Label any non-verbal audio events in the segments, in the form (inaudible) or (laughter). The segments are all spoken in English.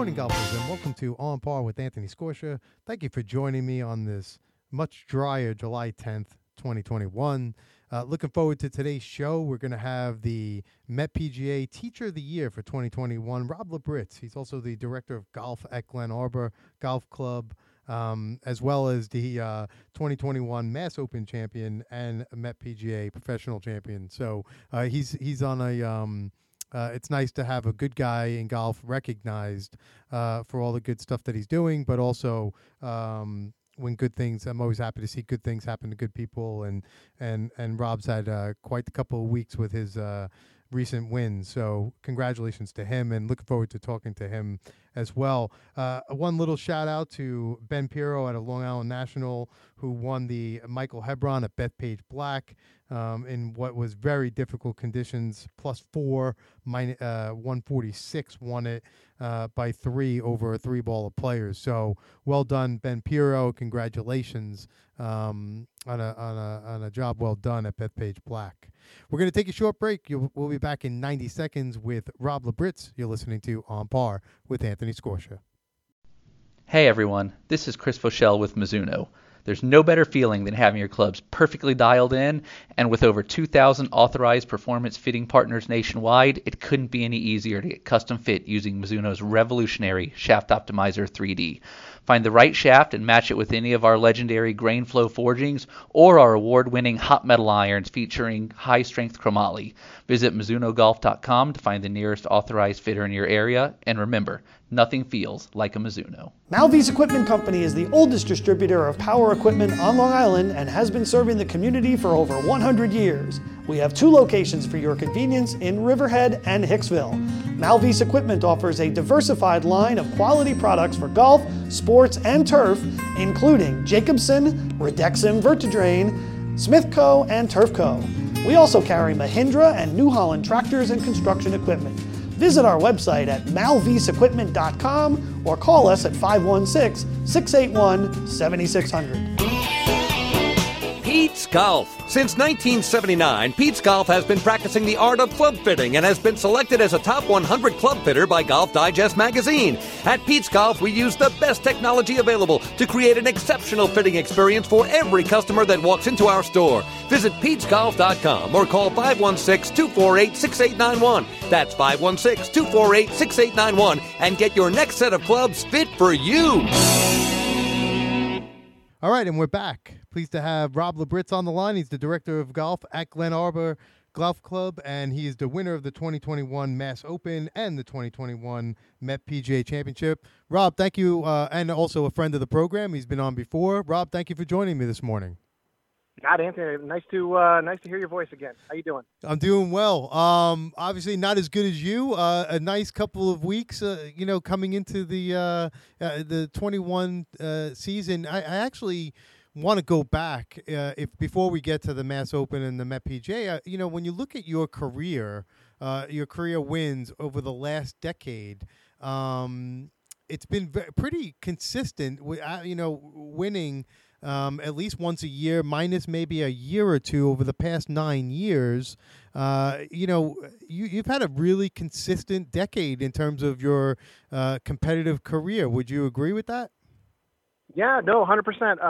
morning, golfers, and welcome to On Par with Anthony Scorsia. Thank you for joining me on this much drier July 10th, 2021. Uh, looking forward to today's show. We're going to have the Met PGA Teacher of the Year for 2021, Rob Labritz. He's also the Director of Golf at Glen Arbor Golf Club, um, as well as the uh, 2021 Mass Open champion and Met PGA Professional champion. So uh, he's he's on a um, uh, it's nice to have a good guy in golf recognized uh, for all the good stuff that he's doing, but also um, when good things. I'm always happy to see good things happen to good people, and and and Rob's had uh, quite a couple of weeks with his uh, recent wins. So congratulations to him, and looking forward to talking to him as well. Uh, one little shout out to Ben Piero at Long Island National who won the Michael Hebron at Bethpage Black um, in what was very difficult conditions. Plus four, minus, uh, 146 won it uh, by three over a three ball of players. So well done, Ben Piero. Congratulations um, on, a, on, a, on a job well done at Bethpage Black. We're going to take a short break. You'll, we'll be back in 90 seconds with Rob Labritz. You're listening to On Par with Anthony Scorsia. Hey everyone, this is Chris Foshell with Mizuno. There's no better feeling than having your clubs perfectly dialed in, and with over 2,000 authorized performance fitting partners nationwide, it couldn't be any easier to get custom fit using Mizuno's revolutionary Shaft Optimizer 3D. Find the right shaft and match it with any of our legendary grain flow forgings or our award winning hot metal irons featuring high strength chromoly. Visit MizunoGolf.com to find the nearest authorized fitter in your area, and remember, nothing feels like a Mizuno. Malvese Equipment Company is the oldest distributor of power equipment on Long Island and has been serving the community for over 100 years. We have two locations for your convenience in Riverhead and Hicksville. Malvese Equipment offers a diversified line of quality products for golf, sports, and turf, including Jacobsen, Redexim Vertidrain, Smithco, and Turfco. We also carry Mahindra and New Holland tractors and construction equipment. Visit our website at malveseequipment.com or call us at 516 681 7600. Pete's Golf. Since 1979, Pete's Golf has been practicing the art of club fitting and has been selected as a top 100 club fitter by Golf Digest magazine. At Pete's Golf, we use the best technology available to create an exceptional fitting experience for every customer that walks into our store. Visit Pete'sGolf.com or call 516 248 6891. That's 516 248 6891 and get your next set of clubs fit for you. All right, and we're back. Pleased to have Rob Labritz on the line. He's the director of golf at Glen Arbor Golf Club, and he is the winner of the 2021 Mass Open and the 2021 Met PGA Championship. Rob, thank you, uh, and also a friend of the program. He's been on before. Rob, thank you for joining me this morning. God, Anthony, nice to uh, nice to hear your voice again. How you doing? I'm doing well. Um, obviously not as good as you. Uh, a nice couple of weeks, uh, you know, coming into the uh, uh the 21 uh, season. I, I actually want to go back uh, if before we get to the Mass Open and the Met PGA. you know, when you look at your career, your career wins over the last decade. Um, it's been pretty consistent. With, you know, winning um, at least once a year, minus maybe a year or two over the past nine years. Uh, you know, you, you've had a really consistent decade in terms of your uh, competitive career. Would you agree with that? Yeah, no, hundred um, percent.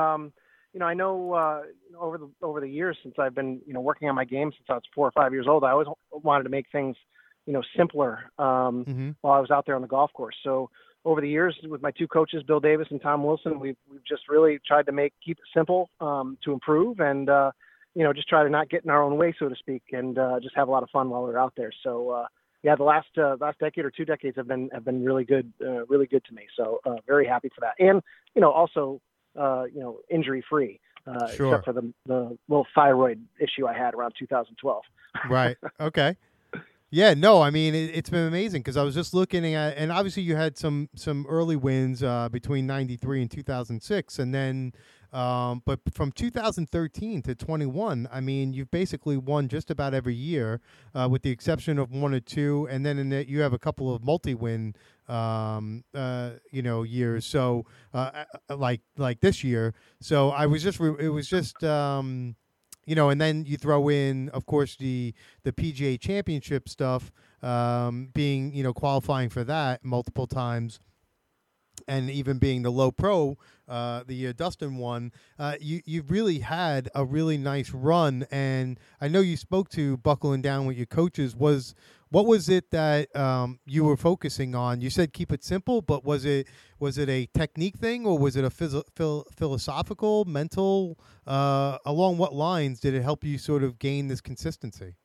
You know, I know uh, over the over the years since I've been you know working on my game since I was four or five years old, I always wanted to make things you know simpler um, mm-hmm. while I was out there on the golf course. So over the years with my two coaches, Bill Davis and Tom Wilson, we've we've just really tried to make keep it simple um, to improve and uh, you know just try to not get in our own way, so to speak, and uh, just have a lot of fun while we're out there. So uh, yeah, the last uh, last decade or two decades have been have been really good, uh, really good to me. So uh, very happy for that, and you know also uh, you know injury free. Uh, sure. Except for the the little thyroid issue I had around 2012. (laughs) right. Okay. Yeah, no, I mean it, has been amazing because I was just looking at, and obviously you had some some early wins uh, between '93 and 2006, and then, um, but from 2013 to 21, I mean you've basically won just about every year, uh, with the exception of one or two, and then in you have a couple of multi-win, um, uh, you know, years. So uh, uh, like like this year, so I was just re- it was just. Um, you know, and then you throw in, of course, the the PGA Championship stuff, um, being you know qualifying for that multiple times. and even being the low pro, uh, the Dustin won, uh, you you've really had a really nice run. And I know you spoke to buckling down with your coaches. Was what was it that um, you were focusing on? You said keep it simple, but was it was it a technique thing or was it a phys- phil- philosophical, mental? Uh, along what lines did it help you sort of gain this consistency?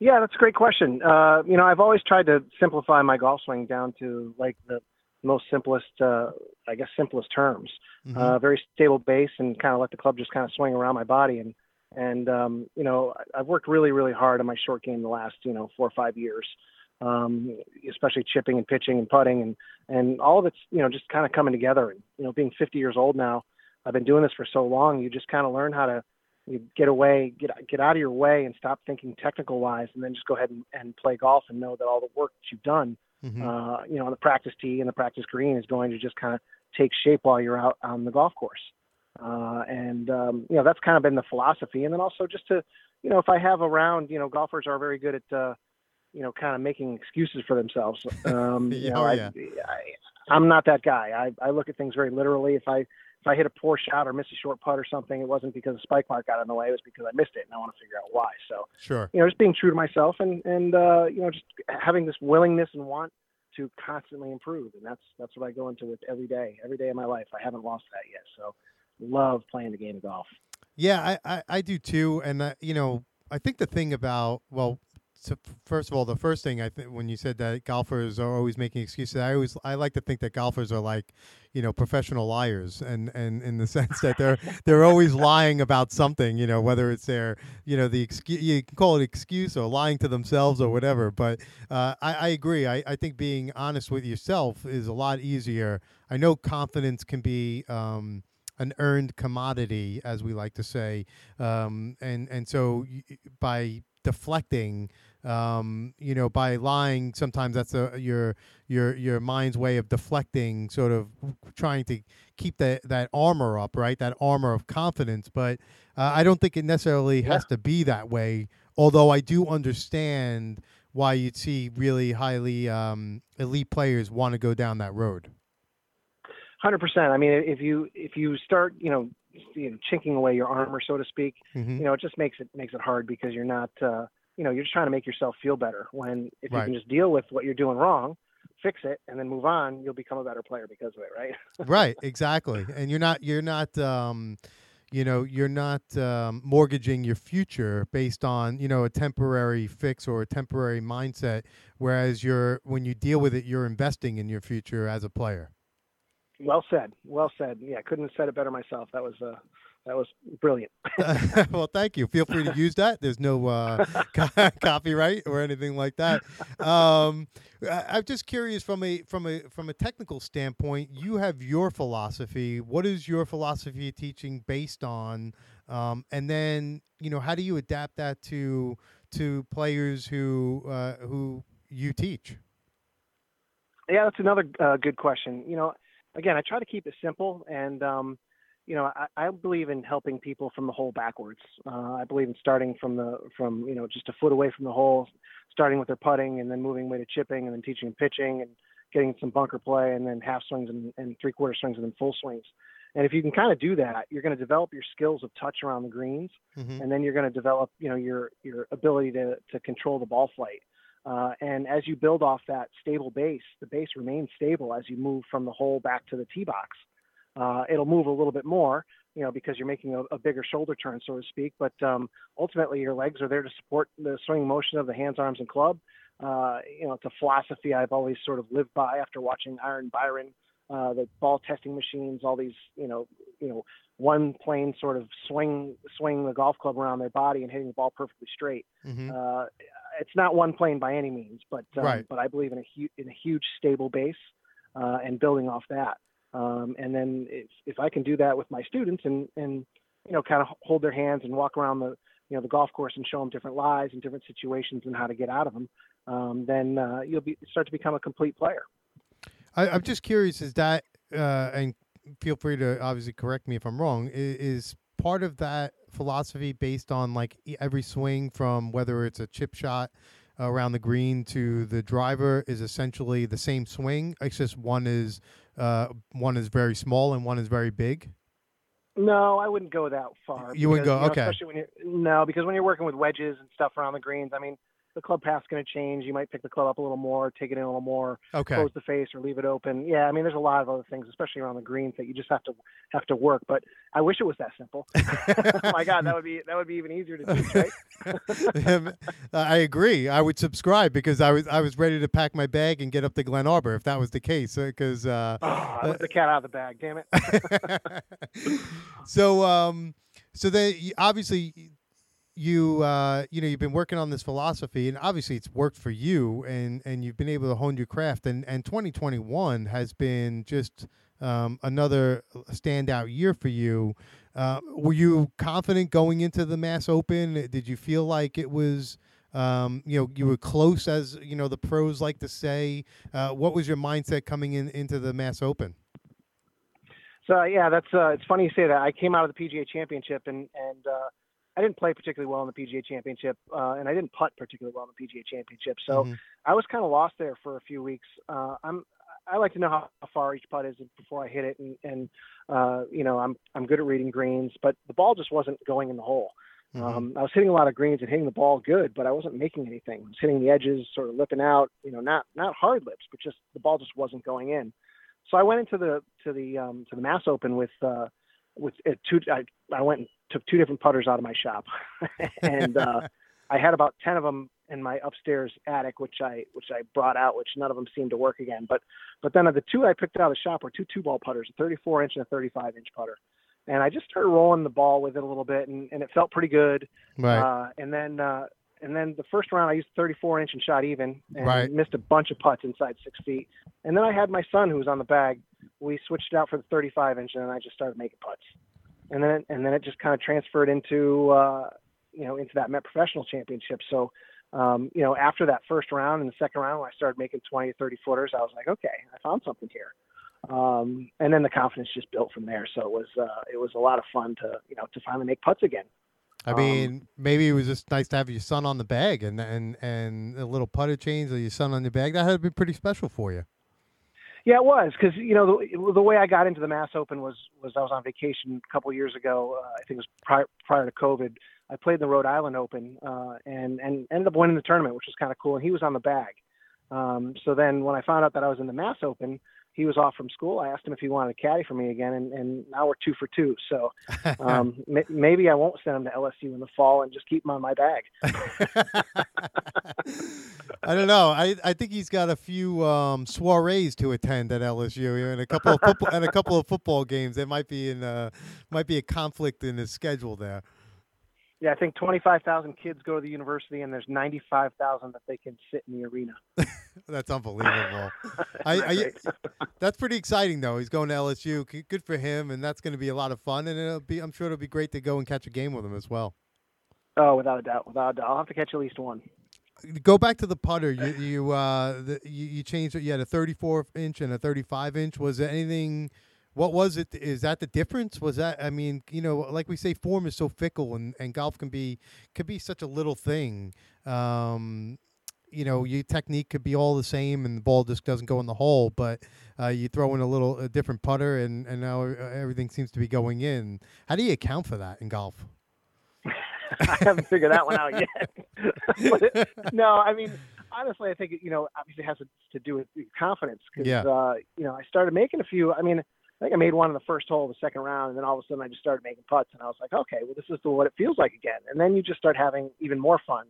Yeah, that's a great question. Uh, you know, I've always tried to simplify my golf swing down to like the most simplest, uh, I guess, simplest terms. Mm-hmm. Uh, very stable base and kind of let the club just kind of swing around my body. And and um, you know, I've worked really, really hard on my short game the last you know four or five years, um, especially chipping and pitching and putting and and all of it's you know just kind of coming together. And you know, being 50 years old now, I've been doing this for so long. You just kind of learn how to you get away, get get out of your way, and stop thinking technical wise, and then just go ahead and, and play golf and know that all the work that you've done, mm-hmm. uh, you know, on the practice tee and the practice green is going to just kind of take shape while you're out on the golf course. Uh, and um, you know that's kind of been the philosophy. And then also just to, you know, if I have around, you know, golfers are very good at, uh, you know, kind of making excuses for themselves. (laughs) Um, you know, oh, I, yeah. I, I'm not that guy. I, I look at things very literally. If I if I hit a poor shot or miss a short putt or something, it wasn't because a spike mark got in the way. It was because I missed it, and I want to figure out why. So, sure, you know, just being true to myself and and uh, you know, just having this willingness and want to constantly improve, and that's that's what I go into with every day, every day of my life. I haven't lost that yet. So, love playing the game of golf. Yeah, I, I, I do too. And, uh, you know, I think the thing about, well, so first of all, the first thing I think when you said that golfers are always making excuses, I always I like to think that golfers are like, you know, professional liars, and and in the (laughs) sense that they're they're always lying about something, you know, whether it's their, you know, the excuse you can call it excuse or lying to themselves or whatever. But uh, I, I agree. I, I think being honest with yourself is a lot easier. I know confidence can be. Um, an earned commodity, as we like to say, um, and and so by deflecting, um, you know, by lying, sometimes that's a, your your your mind's way of deflecting, sort of trying to keep that that armor up, right? That armor of confidence. But uh, I don't think it necessarily yeah. has to be that way. Although I do understand why you'd see really highly um, elite players want to go down that road. Hundred percent. I mean, if you if you start, you know, you know, chinking away your armor, so to speak, mm-hmm. you know, it just makes it makes it hard because you're not, uh, you know, you're just trying to make yourself feel better. When if right. you can just deal with what you're doing wrong, fix it, and then move on, you'll become a better player because of it, right? (laughs) right. Exactly. And you're not you're not. Um, you know you're not um, mortgaging your future based on you know a temporary fix or a temporary mindset whereas you're when you deal with it you're investing in your future as a player well said. Well said. Yeah, couldn't have said it better myself. That was uh, that was brilliant. (laughs) well, thank you. Feel free to use that. There's no uh, (laughs) copyright or anything like that. Um, I, am just curious from a from a from a technical standpoint. You have your philosophy. What is your philosophy of teaching based on? Um, and then you know, how do you adapt that to to players who uh, who you teach? Yeah, that's another uh, good question. You know, again, I try to keep it simple, and um, you know, I, I, believe in helping people from the hole backwards. Uh, I believe in starting from the from you know just a foot away from the hole, starting with their putting, and then moving away to chipping, and then teaching them pitching, and getting some bunker play, and then half swings and, and three quarter swings, and then full swings. And if you can kind of do that, you're going to develop your skills of touch around the greens, mm-hmm. and then you're going to develop, you know, your your ability to to control the ball flight. Uh, and as you build off that stable base, the base remains stable as you move from the hole back to the tee box. Uh, it'll move a little bit more, you know, because you're making a, a bigger shoulder turn, so to speak. But um, ultimately, your legs are there to support the swing motion of the hands, arms, and club. Uh, you know, it's a philosophy I've always sort of lived by after watching Iron Byron, uh, the ball testing machines, all these, you know, you know, one plane sort of swing swing the golf club around their body and hitting the ball perfectly straight. Mm-hmm. Uh, it's not one plane by any means, but um, right. but I believe in a huge in a huge stable base uh, and building off that. Um, and then if if I can do that with my students and and you know kind of hold their hands and walk around the you know the golf course and show them different lies and different situations and how to get out of them, um, then uh, you'll be start to become a complete player. I, am just curious, is that uh, and feel free to obviously correct me if I'm wrong. Is, is part of that philosophy based on like every swing from whether it's a chip shot around the green to the driver is essentially the same swing. It's just one is uh, one is very small and one is very big? No, I wouldn't go that far. You wouldn't because, go- know, okay. Especially when you're no, because when you're working with wedges and stuff around the greens, I mean, the club path's going to change. You might pick the club up a little more, take it in a little more, Okay. close the face, or leave it open. Yeah, I mean, there's a lot of other things, especially around the greens, that you just have to have to work. But I wish it was that simple. (laughs) oh My God, that would be that would be even easier to teach, right? (laughs) I agree. I would subscribe because I was I was ready to pack my bag and get up to Glen Arbor if that was the case. Because uh, Oh, I let the cat out of the bag. Damn it. (laughs) so um, so they obviously you uh, you know you've been working on this philosophy and obviously it's worked for you and and you've been able to hone your craft and and 2021 has been just um, another standout year for you. Uh, were you confident going into the Mass Open? Did you feel like it was? Um, you know, you were close, as you know, the pros like to say. Uh, what was your mindset coming in into the Mass Open? So yeah, that's uh, it's funny you say that. I came out of the PGA Championship and and uh, I didn't play particularly well in the PGA Championship, uh, and I didn't putt particularly well in the PGA Championship. So Mhm. I was kind of lost there for a few weeks. Uh, I'm I like to know how, far each putt is before I hit it, and and uh, you know I'm I'm good at reading greens, but the ball just wasn't going in the hole. Mhm. Um, I was hitting a lot of greens and hitting the ball good, but I wasn't making anything. I was hitting the edges, sort of lipping out, you know, not not hard lips, but just the ball just wasn't going in. So I went into the to the um, to the Mass Open with uh, with uh, two. I, I went and took two different putters out of my shop, (laughs) and uh, (laughs) I had about ten of them in my upstairs attic, which I which I brought out, which none of them seemed to work again. But but then of the two I picked out of the shop were two two ball putters, a 34 inch and a 35 inch putter, and I just started rolling the ball with it a little bit, and, and it felt pretty good. Right. Uh, and then uh, and then the first round I used 34 inch and shot even, and Right. missed a bunch of putts inside six feet. And then I had my son who was on the bag. We switched it out for the 35 inch, and then I just started making putts. And then and then it just kind of transferred into uh, you know into that Met Professional Championship. So um, you know after that first round and the second round, when I started making 20 to 30 footers, I was like, okay, I found something here. Um, and then the confidence just built from there. So it was uh, it was a lot of fun to you know to finally make putts again. I Um, mean, maybe it was just nice to have your son on the bag and and and a little putter change or your son on the bag. That had to be pretty special for you. Yeah, it was because you know the, the way I got into the Mass Open was was I was on vacation a couple years ago. Uh, I think it was prior prior to COVID. I played in the Rhode Island Open uh, and and ended up winning the tournament, which was kind of cool. And he was on the bag. Um, so then when I found out that I was in the Mass Open, he was off from school. I asked him if he wanted a caddy for me again, and, and now we're two for two. So (laughs) um, m- maybe I won't send him to LSU in the fall and just keep him on my bag. (laughs) (laughs) I don't know. I, I think he's got a few um, soirees to attend at LSU and a couple of football and a couple of football games. There might be in uh, might be a conflict in his schedule there. Yeah, I think 25,000 kids go to the university, and there's 95,000 that they can sit in the arena. (laughs) That's unbelievable. (laughs) I, I, (laughs) that's pretty exciting though. He's going to LSU. Good for him, and that's going to be a lot of fun. And it'll be I'm sure it'll be great to go and catch a game with him as well. Oh, without a doubt, without a doubt. I'll have to catch at least one. go back to the putter. You you uh the, you, you changed it. You had a 34 inch and a 35 inch. Was there anything? What was it? Is that the difference? Was that? I mean, you know, like we say, form is so fickle, and, and golf can be could be such a little thing. Um, you know, your technique could be all the same, and the ball just doesn't go in the hole. But uh, you throw in a little a different putter, and and now uh, everything seems to be going in. How do you account for that in golf? (laughs) I haven't figured that one out yet. But, (laughs) no, I mean, honestly, I think it, you know, obviously it has to, to do with confidence. Cause, Yeah. Uh, you know, I started making a few. I mean, I think I made one in the first hole of the second round, and then all of a sudden I just started making putts, and I was like, okay, well, this is the, what it feels like again. And then you just start having even more fun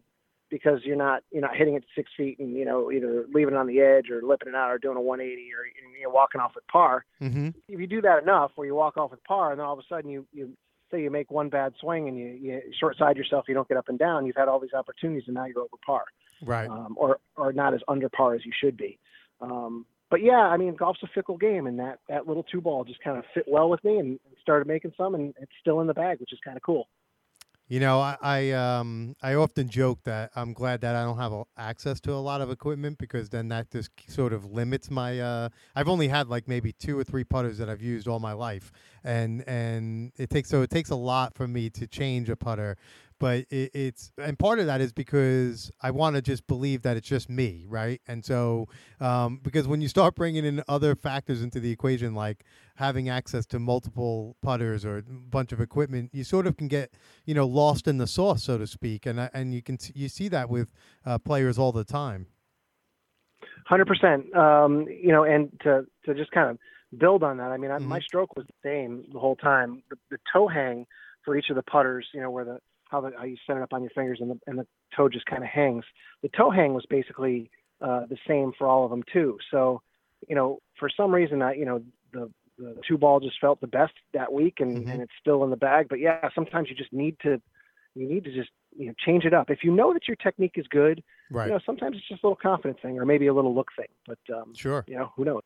because you're not you're not hitting it six feet and you know either leaving it on the edge or lipping it out or doing a 180 or you're walking off with par. Mm-hmm. if you do that enough where you walk off with par and then all of a sudden you you say you make one bad swing and you, you short side yourself you don't get up and down you've had all these opportunities and now you're over par Right. um, or or not as under par as you should be um, but yeah i mean golf's a fickle game and that that little two ball just kind of fit well with me and started making some and it's still in the bag which is kind of cool You know, I, I um I often joke that I'm glad that I don't have a, access to a lot of equipment because then that just sort of limits my. Uh, I've only had like maybe two or three putters that I've used all my life, and and it takes so it takes a lot for me to change a putter. But it, it's and part of that is because I want to just believe that it's just me, right? And so um, because when you start bringing in other factors into the equation, like having access to multiple putters or a bunch of equipment, you sort of can get you know lost in the sauce, so to speak, and and you can you see that with uh, players all the time. Hundred um, percent. You know, and to to just kind of build on that, I mean, mm-hmm. my stroke was the same the whole time. The, the toe hang for each of the putters, you know, where the how the how you set it up on your fingers and the and the toe just kind of hangs. The toe hang was basically uh, the same for all of them too. So, you know, for some reason, I you know the the two ball just felt the best that week, and mm-hmm. and it's still in the bag. But yeah, sometimes you just need to you need to just you know change it up. If you know that your technique is good, right. you know sometimes it's just a little confidence thing or maybe a little look thing. But um, sure, you know who knows.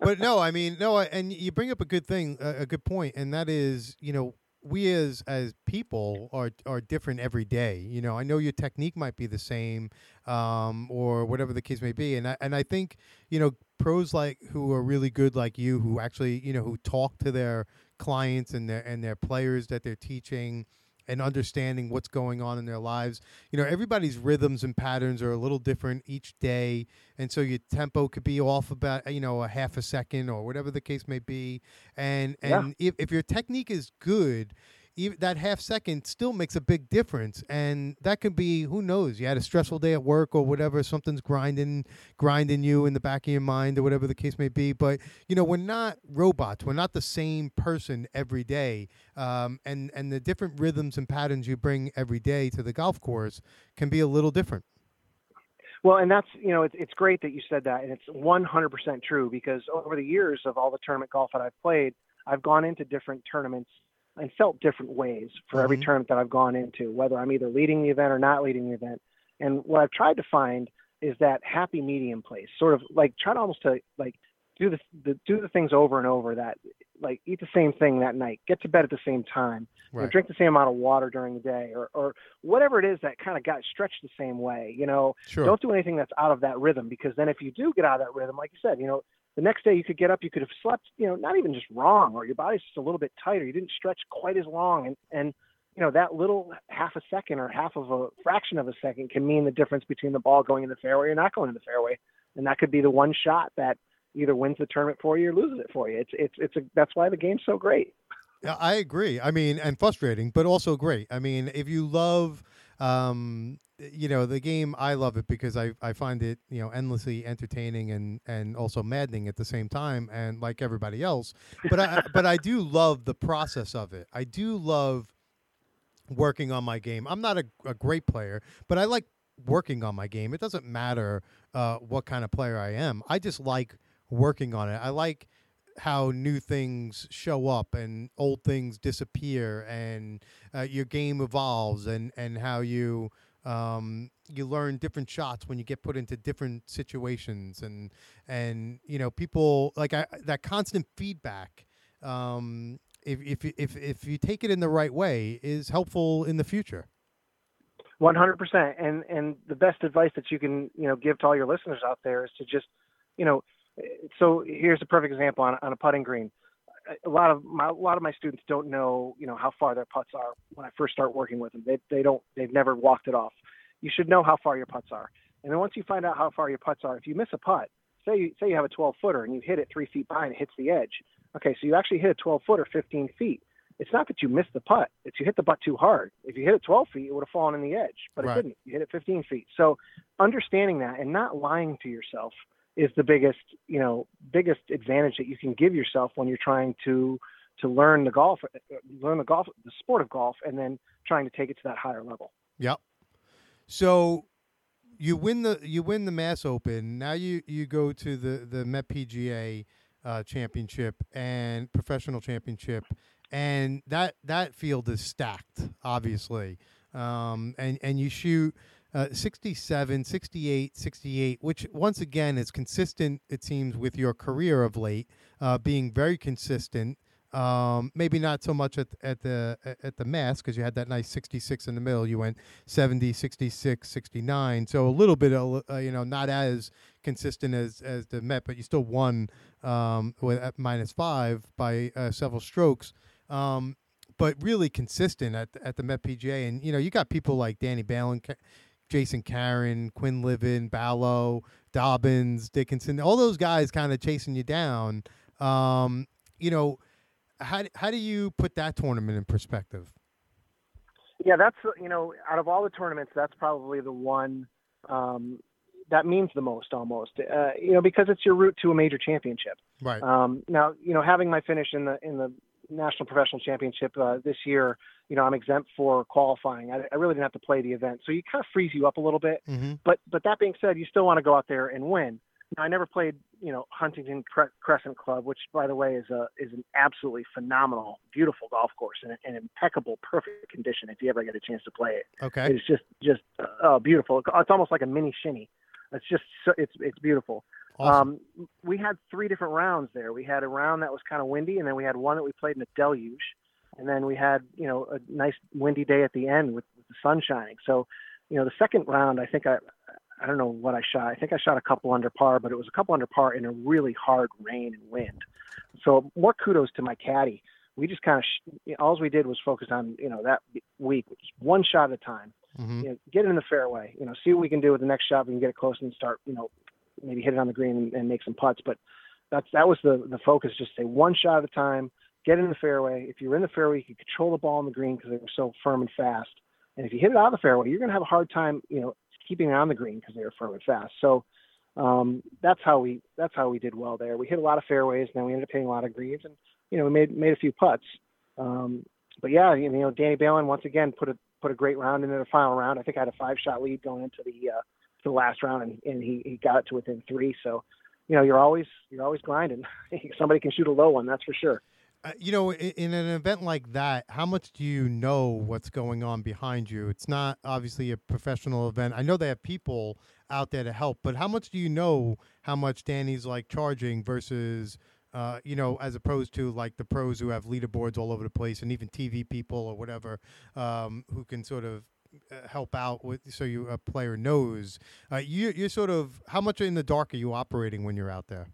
but no, (laughs) I mean no, and you bring up a good thing, a good point, and that is you know we as as people are are different every day. You know, I know your technique might be the same, um, or whatever the case may be, and I and I think you know pros like who are really good like you, who actually you know who talk to their clients and their and their players that they're teaching and understanding what's going on in their lives. You know, everybody's rhythms and patterns are a little different each day, and so your tempo could be off about you know a half a second or whatever the case may be. And and yeah. if if your technique is good, even that half second still makes a big difference and that could be who knows you had a stressful day at work or whatever something's grinding grinding you in the back of your mind or whatever the case may be but you know we're not robots we're not the same person every day um, and and the different rhythms and patterns you bring every day to the golf course can be a little different. Well, and that's you know it's it's great that you said that, and it's 100% true because over the years of all the tournament golf that I've played, I've gone into different tournaments and felt different ways for mm-hmm. every tournament that I've gone into, whether I'm either leading the event or not leading the event. And what I've tried to find is that happy medium place, sort of like try to almost to like do the, the do the things over and over that like eat the same thing that night, get to bed at the same time, right. you know, drink the same amount of water during the day, or or whatever it is that kind of got stretched the same way. You know, sure. don't do anything that's out of that rhythm because then if you do get out of that rhythm, like you said, you know, the next day you could get up, you could have slept, you know, not even just wrong, or your body's just a little bit tighter. You didn't stretch quite as long, and and you know that little half a second or half of a fraction of a second can mean the difference between the ball going in the fairway or not going in the fairway, and that could be the one shot that either wins the tournament for you or loses it for you. It's it's it's a that's why the game's so great. Yeah, I agree. I mean, and frustrating, but also great. I mean, if you love um, you know the game i love it because i i find it you know endlessly entertaining and and also maddening at the same time and like everybody else. But i but i do love the process of it. I do love working on my game. I'm not a, a great player but i like working on my game. It doesn't matter uh, what kind of player i am. I just like working on it. I like how new things show up and old things disappear and uh, your game evolves and and how you um, you learn different shots when you get put into different situations, and and you know people like I, that constant feedback. Um, if if if if you take it in the right way, is helpful in the future. One hundred percent, and and the best advice that you can you know give to all your listeners out there is to just you know. So here's a perfect example on on a putting green a lot of my a lot of my students don't know you know how far their putts are when I first start working with them. They they don't they've never walked it off. You should know how far your putts are, and then once you find out how far your putts are, if you miss a putt, say you, say you have a 12 footer and you hit it three feet behind, it hits the edge. Okay, so you actually hit a 12 footer 15 feet. It's not that you missed the putt; it's you hit the putt too hard. If you hit it 12 feet, it would have fallen in the edge, but right. it didn't. You hit it 15 feet. So understanding that and not lying to yourself is the biggest you know biggest advantage that you can give yourself when you're trying to to learn the golf learn the golf the sport of golf and then trying to take it to that higher level. Yep. So you win the you win the mass open. Now you you go to the the met pga uh, championship and professional championship and that that field is stacked obviously. Um, and and you shoot uh, 67, 68, 68, which once again is consistent, it seems, with your career of late, uh, being very consistent. Um, maybe not so much at, at the at the mass because you had that nice 66 in the middle. You went 70, 66, 69. So a little bit, uh, you know, not as consistent as as the Met, but you still won um, with at minus five by uh, several strokes. Um, but really consistent at at the Met PGA. And you know, you got people like Danny Balin, Jason Caron, Quinn Livin, Ballo, Dobbins, Dickinson, all those guys kind of chasing you down. Um, you know, how how do you put that tournament in perspective? Yeah, that's you know, out of all the tournaments, that's probably the one um, that means the most, almost. Uh, you know, because it's your route to a major championship. Right. Um, now, you know, having my finish in the in the national professional championship uh, this year, you know, I'm exempt for qualifying. I, I, really didn't have to play the event, so you kind of frees you up a little bit. Mm-hmm. But but that being said, you still want to go out there and win. Now, I never played, you know, Huntington Cre- Crescent Club, which, by the way, is a is an absolutely phenomenal, beautiful golf course in an impeccable, perfect condition. If you ever get a chance to play it, okay, it's just just uh, beautiful. It's almost like a mini shinny. It's just it's it's beautiful. Awesome. Um, we had three different rounds there. We had a round that was kind of windy, and then we had one that we played in a deluge, and then we had you know a nice windy day at the end with, with the sun shining. So, you know, the second round, I think I I don't know what I shot. I think I shot a couple under par, but it was a couple under par in a really hard rain and wind. So more kudos to my caddy. We just kind of sh- all we did was focus on you know that week, one shot at a time. Mm-hmm. You know, get it in the fairway. You know, see what we can do with the next shot. We can get it close and start. You know, maybe hit it on the green and, and make some putts. But that's that was the the focus. Just say one shot at a time. Get in the fairway. If you're in the fairway, you can control the ball on the green because they were so firm and fast. And if you hit it out of the fairway, you're going to have a hard time, you know, keeping it on the green because they were firm and fast. So um, that's how we that's how we did well there. We hit a lot of fairways, and then we ended up hitting a lot of greens, and you know, we made made a few putts. Um, but yeah, you know, Danny Balin once again put a put a great round into the final round. I think I had a five shot lead going into the uh, the last round, and, and he, he got it to within three. So, you know, you're always you're always grinding. (laughs) Somebody can shoot a low one, that's for sure. Uh, you know, in, in, an event like that, how much do you know what's going on behind you? It's not obviously a professional event. I know they have people out there to help, but how much do you know how much Danny's like charging versus, uh, you know, as opposed to like the pros who have leaderboards all over the place and even TV people or whatever um, who can sort of uh, help out with so you a player knows. Uh, you you're sort of how much in the dark are you operating when you're out there?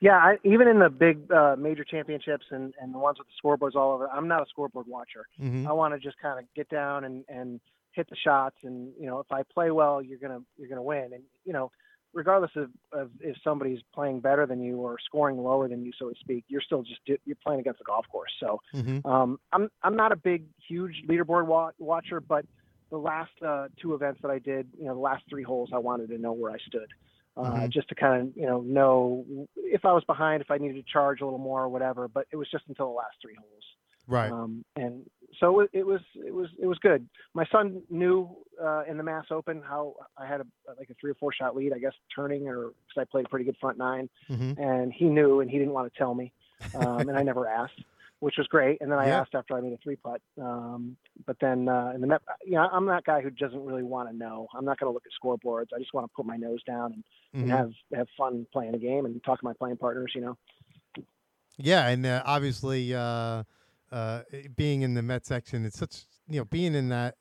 Yeah, I, even in the big uh, major championships and, and the ones with the scoreboards all over, I'm not a scoreboard watcher. Mm-hmm. I want to just kind of get down and, and hit the shots, and you know, if I play well, you're gonna you're gonna win. And you know, regardless of, of if somebody's playing better than you or scoring lower than you, so to speak, you're still just you're playing against a golf course. So mm-hmm. um, I'm I'm not a big huge leaderboard wa- watcher, but the last uh, two events that I did, you know, the last three holes, I wanted to know where I stood uh, Mhm. just to kind of you know know if I was behind, if I needed to charge a little more or whatever. But it was just until the last three holes, Right. um, and so it, it was it was it was good. My son knew uh, in the Mass Open how I had a like a three or four shot lead, I guess turning or because I played a pretty good front nine, mm-hmm. and he knew and he didn't want to tell me, um, and I never asked. Which was great, and then I Yeah. asked after I made a three putt. Um, but then uh, in the Met, you know, I'm that guy who doesn't really want to know. I'm not going to look at scoreboards. I just want to put my nose down and and Mhm. have have fun playing the game and talk to my playing partners. You know. Yeah, and uh, obviously, uh, uh, being in the Met section, it's such you know being in that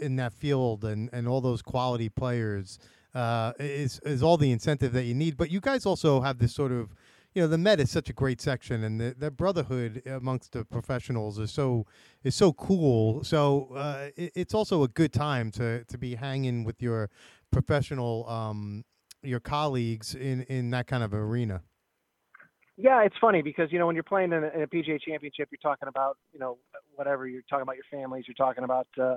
in that field and, and all those quality players uh, is is all the incentive that you need. But you guys also have this sort of you know the Met is such a great section, and the, the brotherhood amongst the professionals is so is so cool. So uh, it, it's also a good time to to be hanging with your professional um, your colleagues in in that kind of arena. Yeah, it's funny because you know when you're playing in a, in a PGA Championship, you're talking about you know whatever you're talking about your families, you're talking about uh,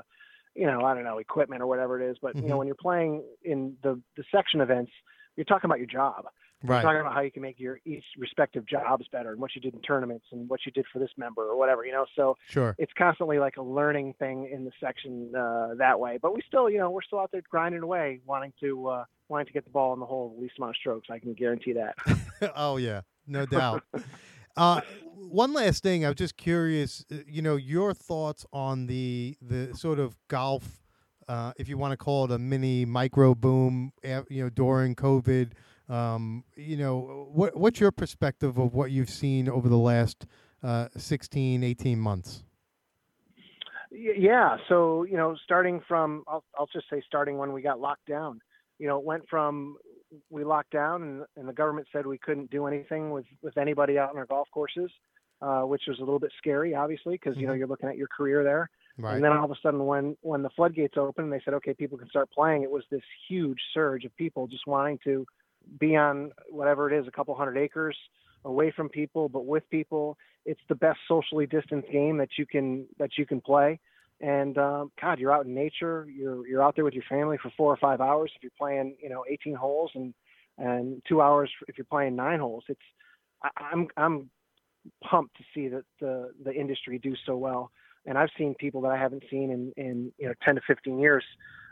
you know I don't know equipment or whatever it is. But you Mhm. know when you're playing in the the section events, you're talking about your job. Right. talking about how you can make your each respective jobs better and what you did in tournaments and what you did for this member or whatever. You know, so Sure. it's constantly like a learning thing in the section uh, that way. But we still, you know, we're still out there grinding away, wanting to uh, wanting to get the ball in the hole the least amount of strokes. I can guarantee that. (laughs) oh yeah, no (laughs) doubt. uh, one last thing, I'm just curious. uh, You know, your thoughts on the the sort of golf, uh, if you want to call it a mini micro boom, you know, during COVID. Um, you know, what what's your perspective of what you've seen over the last uh, 16, 18 months? Yeah. So, you know, starting from, I'll, I'll just say starting when we got locked down, you know, it went from we locked down and, and the government said we couldn't do anything with, with anybody out on our golf courses uh, which was a little bit scary, obviously, because you know Mhm. you're looking at your career there. Right. And then all of a sudden, when when the floodgates opened, and they said, okay, people can start playing. It was this huge surge of people just wanting to be on whatever it is, a couple hundred acres away from people, but with people. It's the best socially distanced game that you can that you can play. And um, God, you're out in nature. You're you're out there with your family for four or five hours. If you're playing, you know, 18 holes, and and two hours if you're playing nine holes. It's I, I'm I'm pumped to see that the the industry do so well and I've seen people that I haven't seen in in you know 10 to 15 years.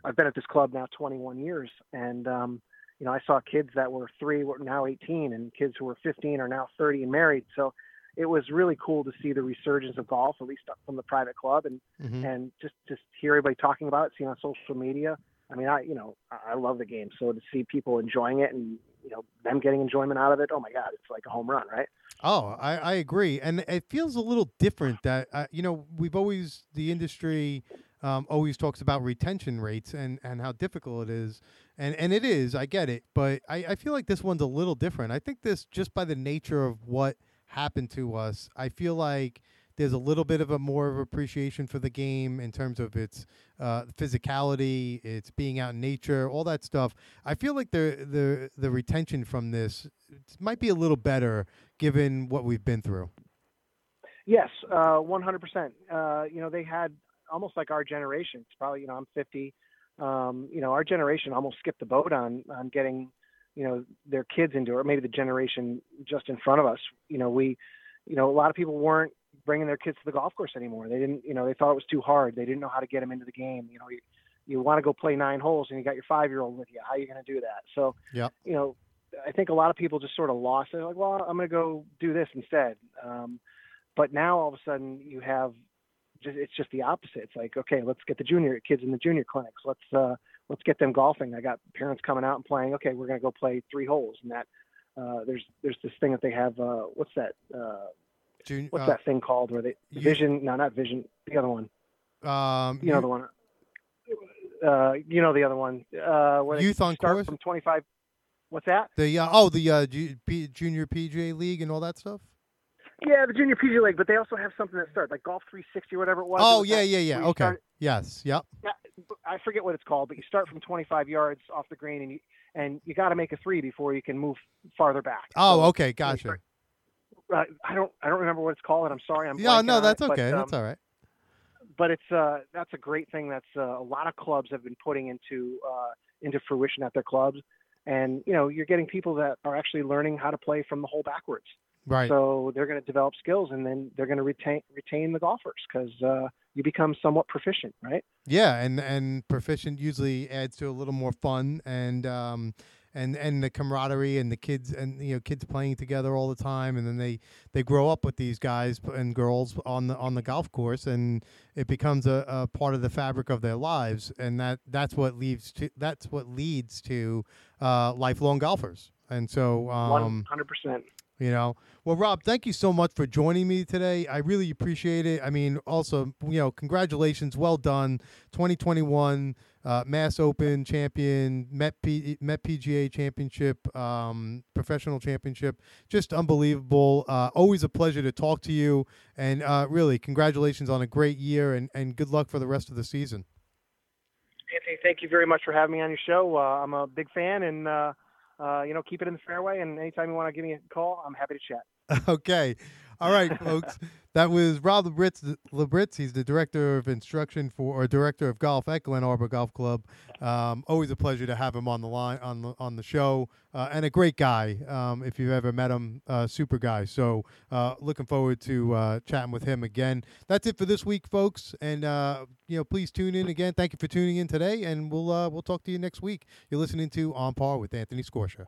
I've been at this club now 21 years, and um, you know I saw kids that were three were now 18, and kids who were 15 are now 30 and married. So it was really cool to see the resurgence of golf, at least from the private club, and Mhm. and just just hear everybody talking about it, see on social media. I mean, I you know I I love the game, so to see people enjoying it and you know them getting enjoyment out of it, oh my God, it's like a home run, right? Oh, I, I agree, and it feels a little different. That uh, you know, we've always the industry um, always talks about retention rates and and how difficult it is, and and it is. I get it, but I, I feel like this one's a little different. I think this just by the nature of what happened to us, I feel like there's a little bit of a more of appreciation for the game in terms of its uh, physicality, its being out in nature, all that stuff. I feel like the the the retention from this might be a little better given what we've been through. Yes, uh, 100%. Uh, you know, they had almost like our generation. It's probably, you know, I'm 50. Um, you know, our generation almost skipped the boat on on getting, you know, their kids into it. Or maybe the generation just in front of us. You know, we, you know, a lot of people weren't bringing their kids to the golf course anymore. They didn't, you know, they thought it was too hard. They didn't know how to get them into the game. You know, you, you want to go play nine holes and you got your five year old with you. How are you going to do that? So, yeah. you know, I think a lot of people just sort of lost it. Like, well, I'm going to go do this instead. Um, but now all of a sudden you have just it's just the opposite. It's like, okay, let's get the junior kids in the junior clinics. Let's uh let's get them golfing. I got parents coming out and playing. Okay, we're gonna go play three holes and that uh there's there's this thing that they have uh what's that uh what's uh, that thing called where they you- vision no not vision the other one Um, you know the one uh you know the other one uh where Youth on start course? from 25 what's that the uh, oh the uh, Ju- P- junior PGA League and all that stuff. Yeah the junior PGA league but they also have something that starts like golf 360 or whatever it was It Oh was yeah yeah yeah. Okay. start- Yes. Yep. I forget what it's called, but you start from 25 yards off the green, and you and you got to make a three before you can move farther back. Oh So, okay. Gotcha. start- uh, I don't I don't remember what it's called, and I'm sorry. I'm Yeah. No, that's it, okay. But, that's um, all right. But it's uh that's a great thing. That's uh, a lot of clubs have been putting into uh, into fruition at their clubs, and you know you're getting people that are actually learning how to play from the hole backwards. Right. So they're going to develop skills, and then they're going to retain retain the golfers because uh, you become somewhat proficient, right? Yeah, and and proficient usually adds to a little more fun and um and and the camaraderie and the kids and you know kids playing together all the time and then they they grow up with these guys and girls on the on the golf course and it becomes a, a part of the fabric of their lives and that that's what leads to that's what leads to uh lifelong golfers and so um One hundred percent. You know? Well rob thank you so much for joining me today. I really appreciate it. I mean also you know congratulations. Well done. 2021 uh, mass open champion met, P- met pga championship um, professional championship. Just unbelievable. Uh, always a pleasure to talk to you. And uh, really congratulations on a great year and, and good luck for the rest of the season. Anthony, thank you very much for having me on your show. Uh, I'm a big fan, and uh, you know, keep it in the fairway. And anytime you want to give me a call, I'm happy to chat. (laughs) okay. All right, folks. (laughs) That was Rob Labritz. Labritz. He's the director of instruction for, or director of golf at Glen Arbor Golf Club. Um, always a pleasure to have him on the line on the on the show, uh, and a great guy. Um, if you've ever met him, uh, super guy. So, uh, looking forward to uh, chatting with him again. That's it for this week, folks. And uh, you know, please tune in again. Thank you for tuning in today, and we'll uh, we'll talk to you next week. You're listening to On Par with Anthony Scorsia.